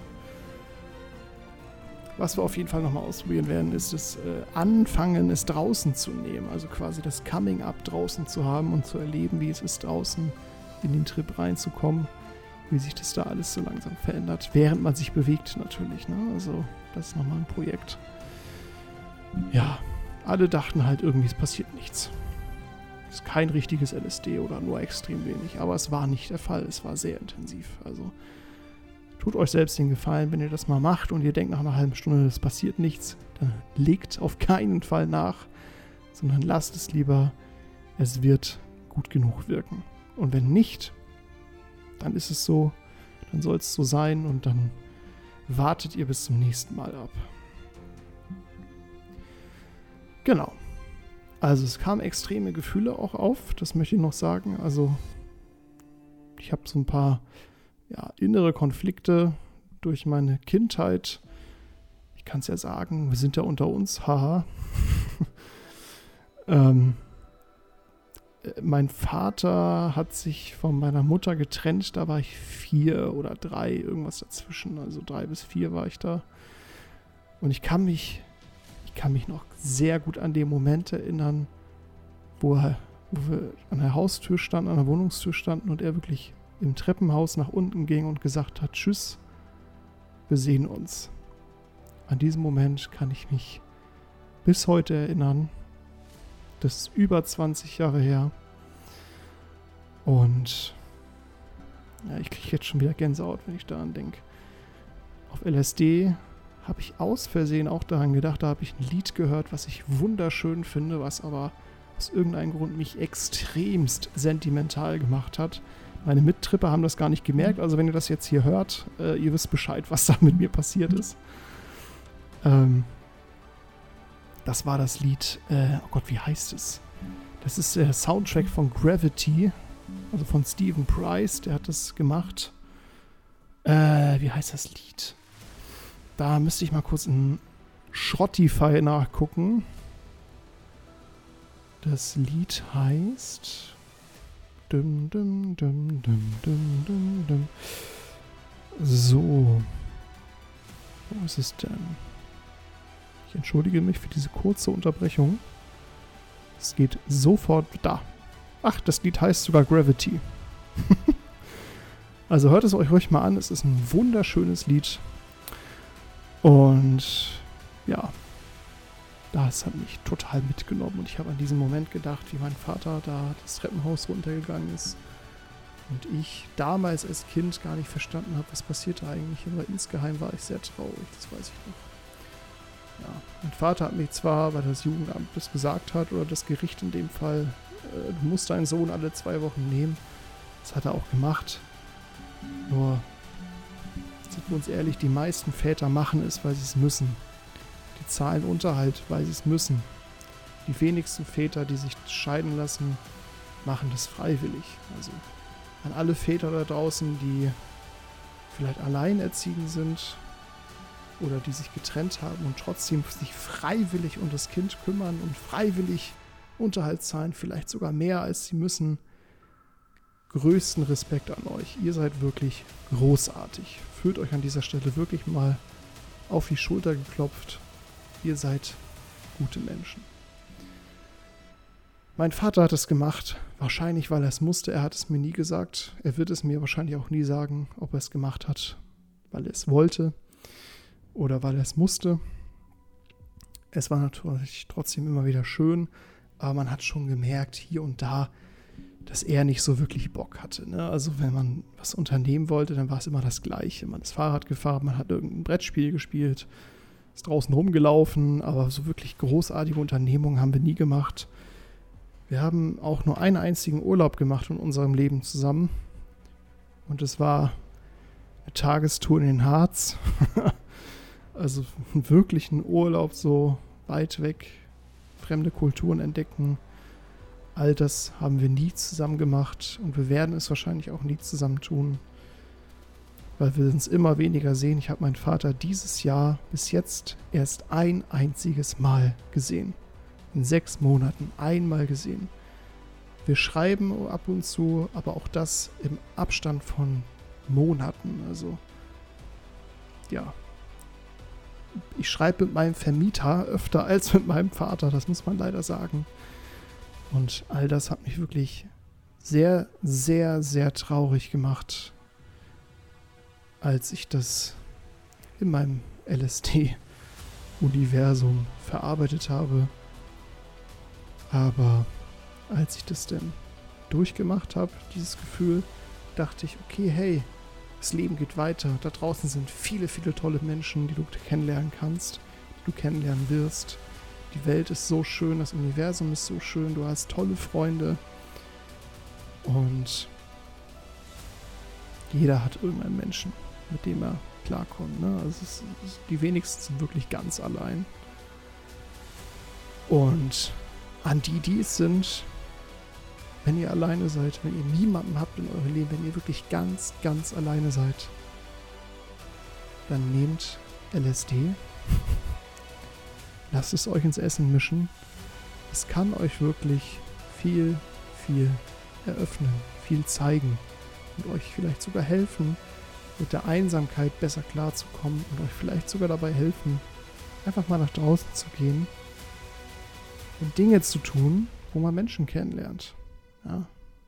Was wir auf jeden Fall nochmal ausprobieren werden, ist das äh, Anfangen, es draußen zu nehmen. Also quasi das Coming-up draußen zu haben und zu erleben, wie es ist, draußen in den Trip reinzukommen wie sich das da alles so langsam verändert, während man sich bewegt natürlich. Ne? Also das ist nochmal ein Projekt. Ja, alle dachten halt irgendwie, es passiert nichts. Es ist kein richtiges LSD oder nur extrem wenig, aber es war nicht der Fall. Es war sehr intensiv. Also tut euch selbst den Gefallen, wenn ihr das mal macht und ihr denkt nach einer halben Stunde, es passiert nichts, dann legt auf keinen Fall nach, sondern lasst es lieber. Es wird gut genug wirken. Und wenn nicht, dann ist es so, dann soll es so sein und dann wartet ihr bis zum nächsten Mal ab. Genau. Also es kamen extreme Gefühle auch auf, das möchte ich noch sagen. Also ich habe so ein paar ja, innere Konflikte durch meine Kindheit. Ich kann es ja sagen, wir sind ja unter uns, haha. <laughs> ähm, mein Vater hat sich von meiner Mutter getrennt, da war ich vier oder drei, irgendwas dazwischen, also drei bis vier war ich da. Und ich kann mich, ich kann mich noch sehr gut an den Moment erinnern, wo, er, wo wir an der Haustür standen, an der Wohnungstür standen und er wirklich im Treppenhaus nach unten ging und gesagt hat, tschüss, wir sehen uns. An diesen Moment kann ich mich bis heute erinnern. Das ist über 20 Jahre her. Und ja, ich kriege jetzt schon wieder Gänsehaut, wenn ich daran denke. Auf LSD habe ich aus Versehen auch daran gedacht, da habe ich ein Lied gehört, was ich wunderschön finde, was aber aus irgendeinem Grund mich extremst sentimental gemacht hat. Meine Mittripper haben das gar nicht gemerkt, also wenn ihr das jetzt hier hört, äh, ihr wisst Bescheid, was da mit mir passiert ist. Ähm, das war das Lied, äh, oh Gott, wie heißt es? Das ist der Soundtrack von Gravity, also von Stephen Price, der hat das gemacht. Äh, wie heißt das Lied? Da müsste ich mal kurz in Schrottify nachgucken. Das Lied heißt. Dum, dum, dum, dum, dum, dum, dum. So. Wo ist es denn? Ich entschuldige mich für diese kurze Unterbrechung. Es geht sofort da. Ach, das Lied heißt sogar Gravity. <laughs> also hört es euch ruhig mal an. Es ist ein wunderschönes Lied. Und ja, das hat mich total mitgenommen. Und ich habe an diesen Moment gedacht, wie mein Vater da das Treppenhaus runtergegangen ist. Und ich damals als Kind gar nicht verstanden habe, was passiert da eigentlich. Aber insgeheim war ich sehr traurig, das weiß ich noch. Ja, mein Vater hat mich zwar, weil das Jugendamt das gesagt hat, oder das Gericht in dem Fall, äh, du musst deinen Sohn alle zwei Wochen nehmen. Das hat er auch gemacht. Nur, sind wir uns ehrlich, die meisten Väter machen es, weil sie es müssen. Die zahlen Unterhalt, weil sie es müssen. Die wenigsten Väter, die sich scheiden lassen, machen das freiwillig. Also an alle Väter da draußen, die vielleicht alleinerziehend sind oder die sich getrennt haben und trotzdem sich freiwillig um das Kind kümmern und freiwillig Unterhalt zahlen, vielleicht sogar mehr als sie müssen. Größten Respekt an euch. Ihr seid wirklich großartig. Fühlt euch an dieser Stelle wirklich mal auf die Schulter geklopft. Ihr seid gute Menschen. Mein Vater hat es gemacht, wahrscheinlich weil er es musste. Er hat es mir nie gesagt. Er wird es mir wahrscheinlich auch nie sagen, ob er es gemacht hat, weil er es wollte oder weil er es musste. Es war natürlich trotzdem immer wieder schön, aber man hat schon gemerkt, hier und da, dass er nicht so wirklich Bock hatte. Ne? Also wenn man was unternehmen wollte, dann war es immer das Gleiche. Man ist Fahrrad gefahren, man hat irgendein Brettspiel gespielt, ist draußen rumgelaufen, aber so wirklich großartige Unternehmungen haben wir nie gemacht. Wir haben auch nur einen einzigen Urlaub gemacht in unserem Leben zusammen. Und es war eine Tagestour in den Harz. <laughs> also <laughs> wirklich ein Urlaub so weit weg, fremde Kulturen entdecken. All das haben wir nie zusammen gemacht und wir werden es wahrscheinlich auch nie zusammen tun, weil wir uns immer weniger sehen. Ich habe meinen Vater dieses Jahr bis jetzt erst ein einziges Mal gesehen in sechs Monaten einmal gesehen. Wir schreiben ab und zu, aber auch das im Abstand von Monaten. Also, ja. Ich schreibe mit meinem Vermieter öfter als mit meinem Vater, das muss man leider sagen. Und all das hat mich wirklich sehr, sehr, sehr traurig gemacht, als ich das in meinem LSD-Universum verarbeitet habe. Aber als ich das denn durchgemacht habe, dieses Gefühl, dachte ich, okay, hey, das Leben geht weiter. Da draußen sind viele, viele tolle Menschen, die du kennenlernen kannst, die du kennenlernen wirst. Die Welt ist so schön, das Universum ist so schön, du hast tolle Freunde. Und jeder hat irgendeinen Menschen, mit dem er klarkommt. Ne? Also ist, die wenigsten sind wirklich ganz allein. Und an die, die es sind, wenn ihr alleine seid, wenn ihr niemanden habt in eurem Leben, wenn ihr wirklich ganz, ganz alleine seid, dann nehmt LSD, <laughs> lasst es euch ins Essen mischen. Es kann euch wirklich viel, viel eröffnen, viel zeigen und euch vielleicht sogar helfen, mit der Einsamkeit besser klarzukommen und euch vielleicht sogar dabei helfen, einfach mal nach draußen zu gehen und Dinge zu tun, wo man Menschen kennenlernt. Ja,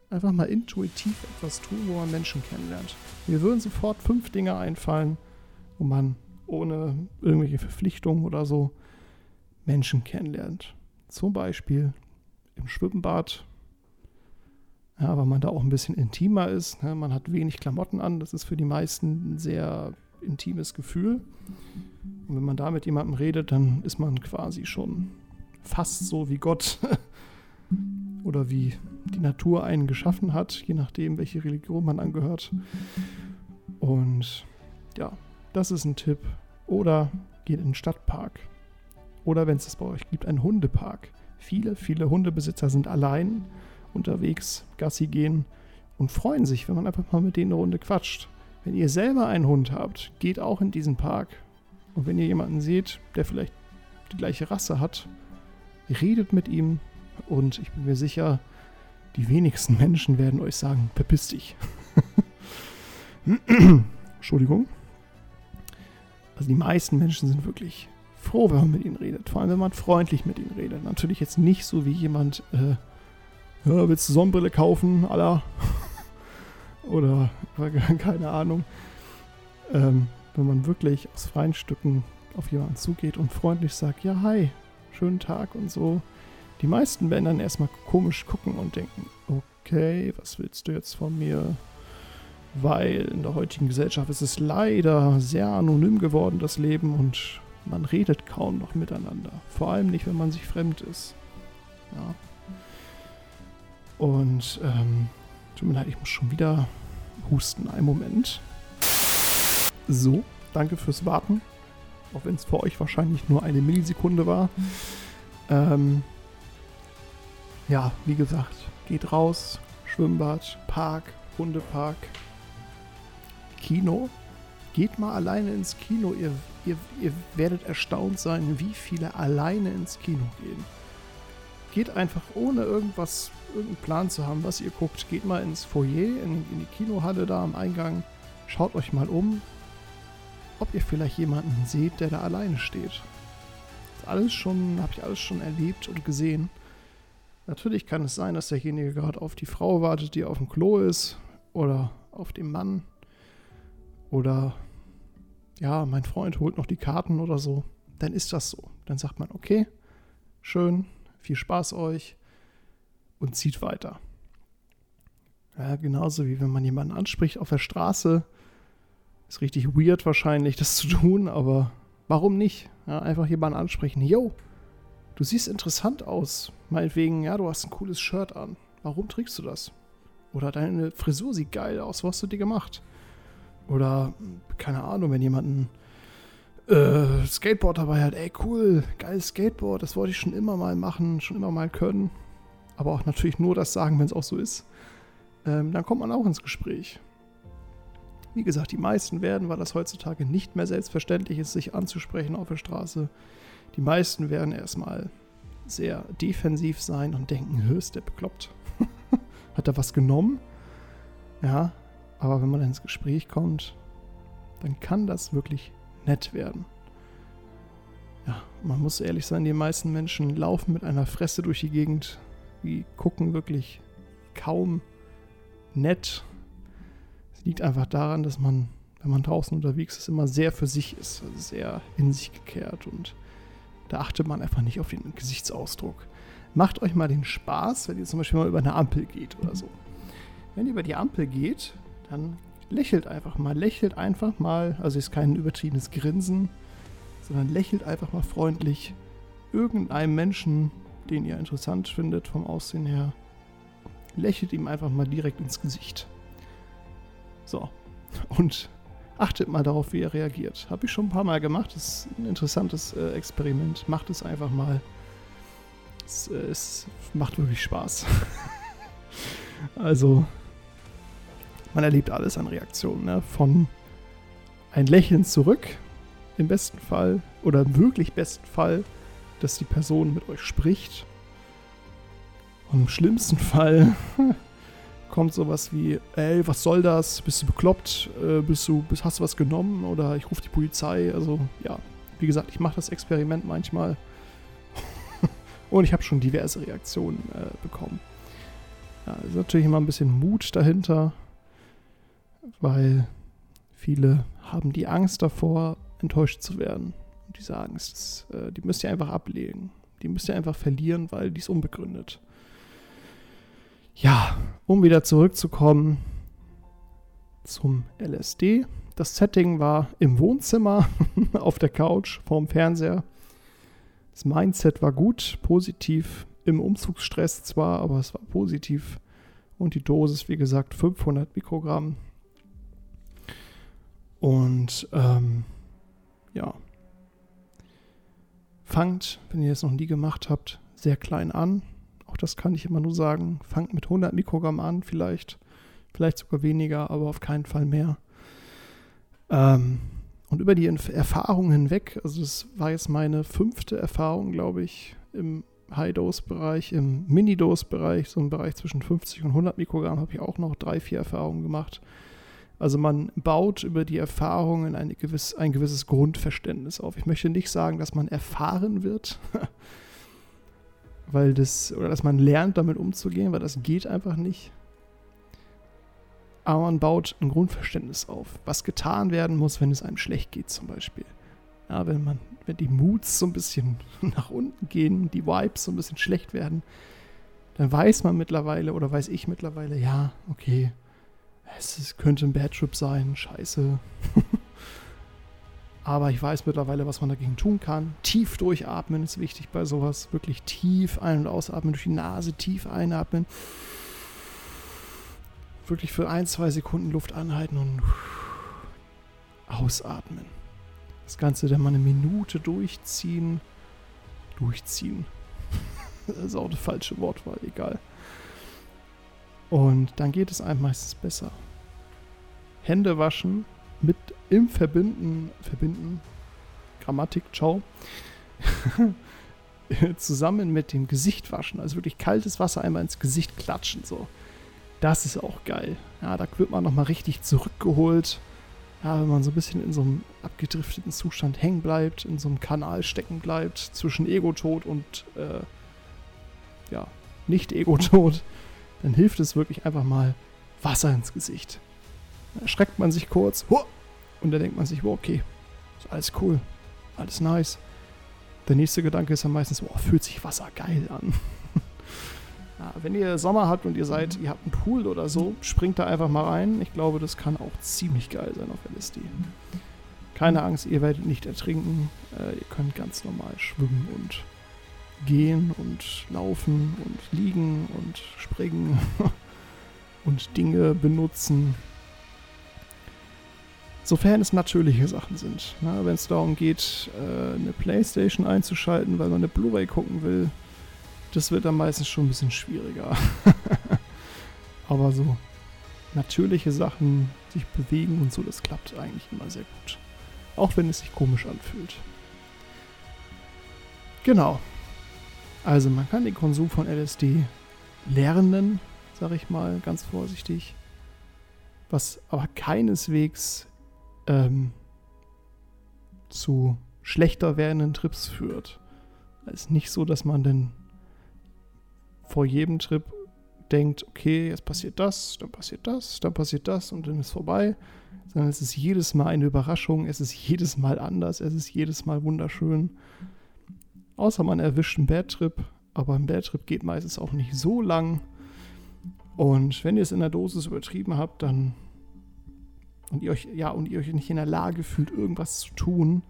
einfach mal intuitiv etwas tun, wo man Menschen kennenlernt. Mir würden sofort fünf Dinge einfallen, wo man ohne irgendwelche Verpflichtungen oder so Menschen kennenlernt. Zum Beispiel im Schwimmbad, ja, weil man da auch ein bisschen intimer ist. Ne? Man hat wenig Klamotten an, das ist für die meisten ein sehr intimes Gefühl. Und wenn man da mit jemandem redet, dann ist man quasi schon fast so wie Gott <laughs> oder wie die Natur einen geschaffen hat, je nachdem, welche Religion man angehört. Und ja, das ist ein Tipp. Oder geht in den Stadtpark. Oder wenn es es bei euch gibt, einen Hundepark. Viele, viele Hundebesitzer sind allein unterwegs, Gassi gehen und freuen sich, wenn man einfach mal mit denen eine Runde quatscht. Wenn ihr selber einen Hund habt, geht auch in diesen Park. Und wenn ihr jemanden seht, der vielleicht die gleiche Rasse hat, redet mit ihm und ich bin mir sicher, die wenigsten Menschen werden euch sagen, verpiss dich. <coughs> Entschuldigung. Also die meisten Menschen sind wirklich froh, wenn man mit ihnen redet. Vor allem, wenn man freundlich mit ihnen redet. Natürlich jetzt nicht so wie jemand, äh, ja, willst du Sonnenbrille kaufen, aller? <laughs> Oder <laughs> keine Ahnung. Ähm, wenn man wirklich aus freien Stücken auf jemanden zugeht und freundlich sagt, ja, hi, schönen Tag und so. Die meisten werden dann erstmal komisch gucken und denken, okay, was willst du jetzt von mir? Weil in der heutigen Gesellschaft ist es leider sehr anonym geworden, das Leben, und man redet kaum noch miteinander. Vor allem nicht, wenn man sich fremd ist. Ja. Und, ähm, tut mir leid, ich muss schon wieder husten. Einen Moment. So, danke fürs Warten. Auch wenn es für euch wahrscheinlich nur eine Millisekunde war. Ähm, ja, wie gesagt, geht raus, Schwimmbad, Park, Hundepark, Kino Geht mal alleine ins Kino. Ihr, ihr, ihr werdet erstaunt sein, wie viele alleine ins Kino gehen. Geht einfach ohne irgendwas, irgendeinen Plan zu haben, was ihr guckt. Geht mal ins Foyer, in, in die Kinohalle da am Eingang. Schaut euch mal um, ob ihr vielleicht jemanden seht, der da alleine steht. Das alles schon, habe ich alles schon erlebt und gesehen. Natürlich kann es sein, dass derjenige gerade auf die Frau wartet, die auf dem Klo ist. Oder auf den Mann. Oder ja, mein Freund holt noch die Karten oder so. Dann ist das so. Dann sagt man, okay, schön, viel Spaß euch und zieht weiter. Ja, genauso wie wenn man jemanden anspricht auf der Straße. Ist richtig weird wahrscheinlich, das zu tun, aber warum nicht? Ja, einfach jemanden ansprechen. Yo, du siehst interessant aus. Meinetwegen, ja, du hast ein cooles Shirt an. Warum trägst du das? Oder deine Frisur sieht geil aus. Was hast du dir gemacht? Oder, keine Ahnung, wenn jemand ein äh, Skateboard dabei hat. Ey, cool, geiles Skateboard. Das wollte ich schon immer mal machen, schon immer mal können. Aber auch natürlich nur das sagen, wenn es auch so ist. Ähm, dann kommt man auch ins Gespräch. Wie gesagt, die meisten werden, weil das heutzutage nicht mehr selbstverständlich ist, sich anzusprechen auf der Straße, die meisten werden erstmal sehr defensiv sein und denken, hör, ist der bekloppt? <laughs> Hat er was genommen? Ja, aber wenn man ins Gespräch kommt, dann kann das wirklich nett werden. Ja, man muss ehrlich sein, die meisten Menschen laufen mit einer Fresse durch die Gegend. Die gucken wirklich kaum nett. Es liegt einfach daran, dass man, wenn man draußen unterwegs ist, immer sehr für sich ist, also sehr in sich gekehrt und da achtet man einfach nicht auf den Gesichtsausdruck. Macht euch mal den Spaß, wenn ihr zum Beispiel mal über eine Ampel geht oder so. Wenn ihr über die Ampel geht, dann lächelt einfach mal. Lächelt einfach mal, also ist kein übertriebenes Grinsen, sondern lächelt einfach mal freundlich irgendeinem Menschen, den ihr interessant findet vom Aussehen her. Lächelt ihm einfach mal direkt ins Gesicht. So. Und achtet mal darauf, wie er reagiert. Habe ich schon ein paar Mal gemacht. Das ist ein interessantes äh, Experiment. Macht es einfach mal. Es, äh, es macht wirklich Spaß. <laughs> also, man erlebt alles an Reaktionen. Ne? Von ein Lächeln zurück, im besten Fall, oder im wirklich besten Fall, dass die Person mit euch spricht. Und im schlimmsten Fall <laughs> kommt sowas wie, ey, was soll das? Bist du bekloppt? Äh, bist du, bist, hast du was genommen? Oder ich rufe die Polizei. Also ja, wie gesagt, ich mache das Experiment manchmal. <laughs> Und ich habe schon diverse Reaktionen äh, bekommen. Ja, ist natürlich immer ein bisschen Mut dahinter, weil viele haben die Angst davor, enttäuscht zu werden. Und diese Angst, das, äh, die müsst ihr einfach ablegen. Die müsst ihr einfach verlieren, weil die ist unbegründet. Ja, um wieder zurückzukommen zum LSD. Das Setting war im Wohnzimmer, <laughs> auf der Couch, vorm Fernseher. Das Mindset war gut, positiv, im Umzugsstress zwar, aber es war positiv. Und die Dosis, wie gesagt, 500 Mikrogramm. Und ähm, ja, fangt, wenn ihr es noch nie gemacht habt, sehr klein an. Auch das kann ich immer nur sagen. Fangt mit 100 Mikrogramm an, vielleicht. Vielleicht sogar weniger, aber auf keinen Fall mehr. Ähm, und über die Erfahrung hinweg, also das war jetzt meine fünfte Erfahrung, glaube ich, im High-Dose-Bereich, im Mini-Dose-Bereich, so im Bereich zwischen 50 und 100 Mikrogramm, habe ich auch noch drei, vier Erfahrungen gemacht. Also man baut über die Erfahrungen eine gewiss, ein gewisses Grundverständnis auf. Ich möchte nicht sagen, dass man erfahren wird, <laughs> weil das, oder dass man lernt, damit umzugehen, weil das geht einfach nicht. Aber man baut ein Grundverständnis auf, was getan werden muss, wenn es einem schlecht geht, zum Beispiel. Ja, wenn man, wenn die Moods so ein bisschen <laughs> nach unten gehen, die Vibes so ein bisschen schlecht werden, dann weiß man mittlerweile oder weiß ich mittlerweile, ja, okay, es könnte ein Bad Trip sein, scheiße. <laughs> Aber ich weiß mittlerweile, was man dagegen tun kann. Tief durchatmen ist wichtig bei sowas. Wirklich tief ein- und ausatmen, durch die Nase tief einatmen. Wirklich für ein, zwei Sekunden Luft anhalten und ausatmen. Das Ganze dann mal eine Minute durchziehen. Durchziehen. <laughs> Das ist auch eine falsche Wortwahl, egal. Und dann geht es einem meistens besser. Hände waschen mit im Verbinden, Verbinden, Grammatik, ciao, <laughs> zusammen mit dem Gesicht waschen. Also wirklich kaltes Wasser einmal ins Gesicht klatschen. So. Das ist auch geil. Ja, da wird man nochmal richtig zurückgeholt. Ja, wenn man so ein bisschen in so einem abgedrifteten Zustand hängen bleibt, in so einem Kanal stecken bleibt, zwischen Ego-Tod und äh, ja, Nicht-Ego-Tod, dann hilft es wirklich einfach mal Wasser ins Gesicht. Da erschreckt man sich kurz und dann denkt man sich, wow, okay, ist alles cool, alles nice. Der nächste Gedanke ist dann meistens, oh, fühlt sich Wasser geil an. <laughs> ja, wenn ihr Sommer habt und ihr seid, ihr habt einen Pool oder so, springt da einfach mal rein. Ich glaube, das kann auch ziemlich geil sein auf LSD. Keine Angst, ihr werdet nicht ertrinken. Äh, ihr könnt ganz normal schwimmen und gehen und laufen und liegen und springen <laughs> und Dinge benutzen. Sofern es natürliche Sachen sind. Wenn es darum geht, äh, eine Playstation einzuschalten, weil man eine Blu-ray gucken will, das wird dann meistens schon ein bisschen schwieriger. <laughs> Aber so natürliche Sachen, sich bewegen und so, das klappt eigentlich immer sehr gut. Auch wenn es sich komisch anfühlt. Genau. Also man kann den Konsum von LSD lernen, sag ich mal, ganz vorsichtig. Was aber keineswegs ähm, zu schlechter werdenden Trips führt. Es ist nicht so, dass man dann vor jedem Trip denkt, okay, jetzt passiert das, dann passiert das, dann passiert das und dann ist vorbei, sondern es ist jedes Mal eine Überraschung, es ist jedes Mal anders, es ist jedes Mal wunderschön. Außer man erwischt einen Bad Trip, aber ein Bad Trip geht meistens auch nicht so lang. Und wenn ihr es in der Dosis übertrieben habt, dann und ihr euch, ja, und ihr euch nicht in der Lage fühlt, irgendwas zu tun,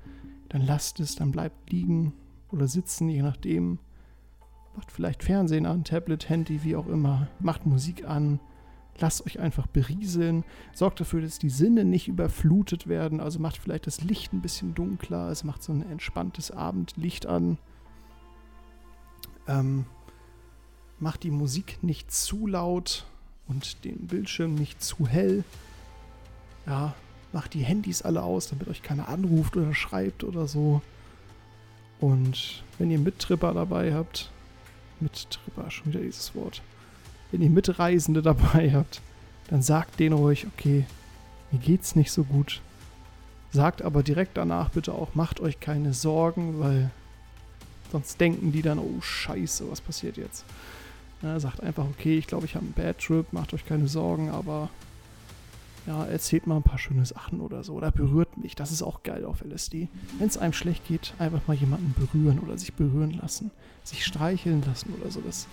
dann lasst es, dann bleibt liegen oder sitzen, je nachdem. Macht vielleicht Fernsehen an, Tablet, Handy, wie auch immer. Macht Musik an. Lasst euch einfach berieseln. Sorgt dafür, dass die Sinne nicht überflutet werden. Also macht vielleicht das Licht ein bisschen dunkler. Es macht so ein entspanntes Abendlicht an. Ähm, macht die Musik nicht zu laut und den Bildschirm nicht zu hell ja, macht die Handys alle aus, damit euch keiner anruft oder schreibt oder so. Und wenn ihr Mittripper dabei habt, Mittripper, schon wieder dieses Wort. Wenn ihr Mitreisende dabei habt, dann sagt denen ruhig, okay, mir geht's nicht so gut. Sagt aber direkt danach bitte auch, macht euch keine Sorgen, weil sonst denken die dann, oh scheiße, was passiert jetzt? Ja, sagt einfach, okay, ich glaube, ich habe einen Bad Trip, macht euch keine Sorgen, aber ja, erzählt mal ein paar schöne Sachen oder so. Oder berührt mich. Das ist auch geil auf LSD. Wenn es einem schlecht geht, einfach mal jemanden berühren oder sich berühren lassen. Sich streicheln lassen oder so. Das,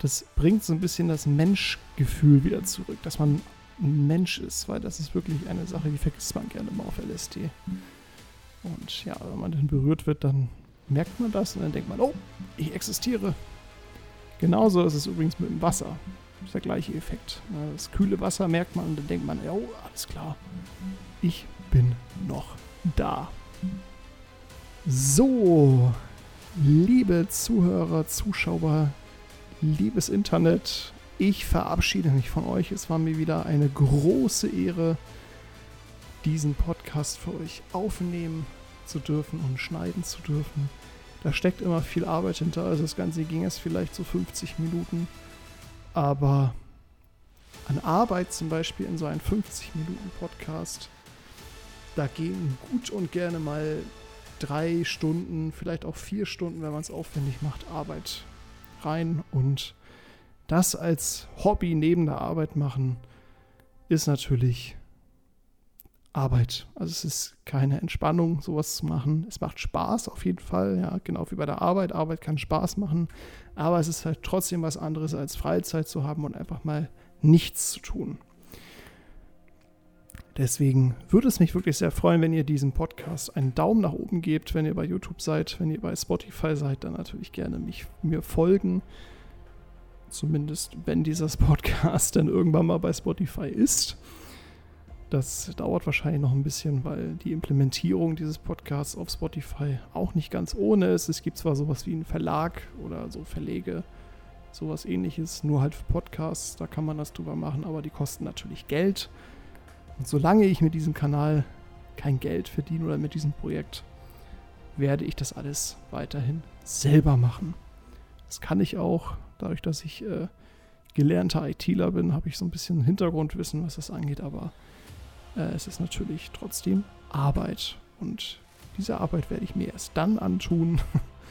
das bringt so ein bisschen das Menschgefühl wieder zurück. Dass man ein Mensch ist. Weil das ist wirklich eine Sache, die vergisst man gerne mal auf LSD. Und ja, wenn man dann berührt wird, dann merkt man das und dann denkt man, oh, ich existiere. Genauso ist es übrigens mit dem Wasser. Ist der gleiche Effekt. Das kühle Wasser merkt man und dann denkt man, oh, alles klar. Ich bin noch da. So, liebe Zuhörer, Zuschauer, liebes Internet, ich verabschiede mich von euch. Es war mir wieder eine große Ehre, diesen Podcast für euch aufnehmen zu dürfen und schneiden zu dürfen. Da steckt immer viel Arbeit hinter. Also das Ganze ging es vielleicht so 50 Minuten. Aber an Arbeit zum Beispiel in so einem 50-Minuten-Podcast, da gehen gut und gerne mal drei Stunden, vielleicht auch vier Stunden, wenn man es aufwendig macht, Arbeit rein. Und das als Hobby neben der Arbeit machen, ist natürlich Arbeit. Also es ist keine Entspannung, sowas zu machen. Es macht Spaß auf jeden Fall, ja, genau wie bei der Arbeit. Arbeit kann Spaß machen, aber es ist halt trotzdem was anderes, als Freizeit zu haben und einfach mal nichts zu tun. Deswegen würde es mich wirklich sehr freuen, wenn ihr diesem Podcast einen Daumen nach oben gebt, wenn ihr bei YouTube seid, wenn ihr bei Spotify seid, dann natürlich gerne mich, mir folgen. Zumindest wenn dieser <laughs> Podcast dann irgendwann mal bei Spotify ist. Das dauert wahrscheinlich noch ein bisschen, weil die Implementierung dieses Podcasts auf Spotify auch nicht ganz ohne ist. Es gibt zwar sowas wie einen Verlag oder so Verlege, sowas ähnliches, nur halt für Podcasts, da kann man das drüber machen, aber die kosten natürlich Geld. Und solange ich mit diesem Kanal kein Geld verdiene oder mit diesem Projekt, werde ich das alles weiterhin selber machen. Das kann ich auch, dadurch, dass ich äh, gelernter ITler bin, habe ich so ein bisschen Hintergrundwissen, was das angeht, aber äh, es ist natürlich trotzdem Arbeit. Und diese Arbeit werde ich mir erst dann antun,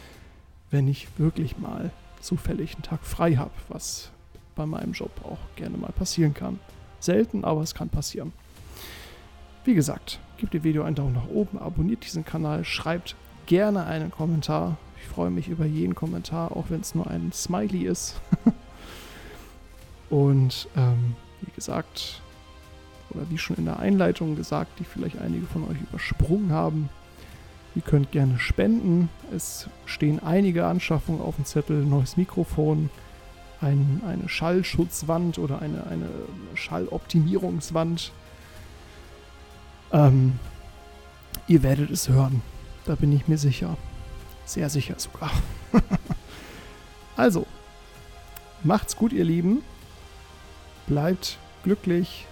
<laughs> wenn ich wirklich mal zufällig einen Tag frei habe, was bei meinem Job auch gerne mal passieren kann. Selten, aber es kann passieren. Wie gesagt, gebt dem Video einen Daumen nach oben, abonniert diesen Kanal, schreibt gerne einen Kommentar. Ich freue mich über jeden Kommentar, auch wenn es nur ein Smiley ist. <laughs> Und ähm, wie gesagt, oder wie schon in der Einleitung gesagt, die vielleicht einige von euch übersprungen haben, ihr könnt gerne spenden. Es stehen einige Anschaffungen auf dem Zettel, neues Mikrofon, ein, eine Schallschutzwand oder eine, eine Schalloptimierungswand. Ähm, ihr werdet es hören. Da bin ich mir sicher. Sehr sicher sogar. <laughs> also, macht's gut, ihr Lieben. Bleibt glücklich,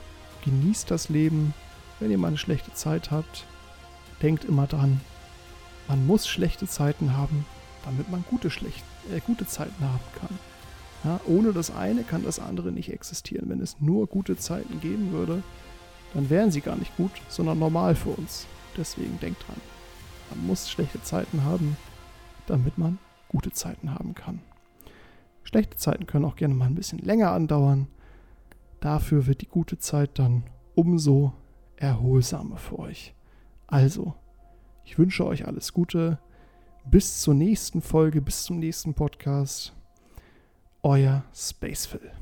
genießt das Leben. Wenn ihr mal eine schlechte Zeit habt, denkt immer dran, man muss schlechte Zeiten haben, damit man gute, schlecht, äh, gute Zeiten haben kann. Ja, ohne das eine kann das andere nicht existieren. Wenn es nur gute Zeiten geben würde, dann wären sie gar nicht gut, sondern normal für uns. Deswegen denkt dran, man muss schlechte Zeiten haben, damit man gute Zeiten haben kann. Schlechte Zeiten können auch gerne mal ein bisschen länger andauern. Dafür wird die gute Zeit dann umso erholsamer für euch. Also, ich wünsche euch alles Gute. Bis zur nächsten Folge, bis zum nächsten Podcast. Euer Spacefill.